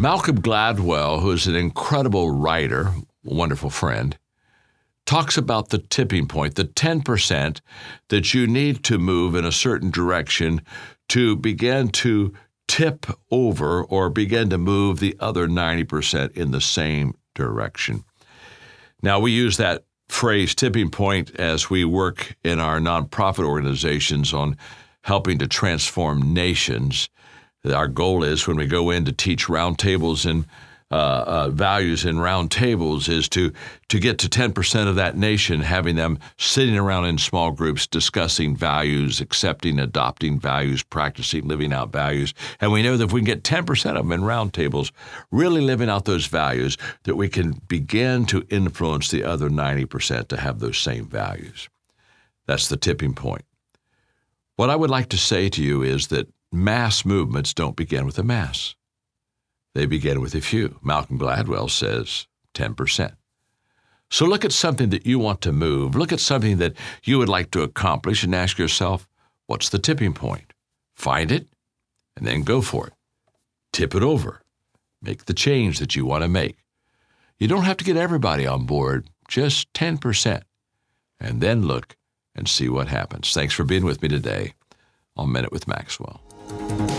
Malcolm Gladwell, who is an incredible writer, wonderful friend, talks about the tipping point, the 10% that you need to move in a certain direction to begin to tip over or begin to move the other 90% in the same direction. Now, we use that phrase tipping point as we work in our nonprofit organizations on helping to transform nations. Our goal is when we go in to teach roundtables and uh, uh, values in round tables is to to get to 10% of that nation having them sitting around in small groups discussing values accepting adopting values practicing living out values. And we know that if we can get 10% of them in round tables really living out those values that we can begin to influence the other 90% to have those same values. That's the tipping point. What i would like to say to you is that mass movements don't begin with a mass they begin with a few. Malcolm Gladwell says 10%. So look at something that you want to move. Look at something that you would like to accomplish and ask yourself, what's the tipping point? Find it and then go for it. Tip it over. Make the change that you want to make. You don't have to get everybody on board, just 10%. And then look and see what happens. Thanks for being with me today on Minute with Maxwell. Thank you.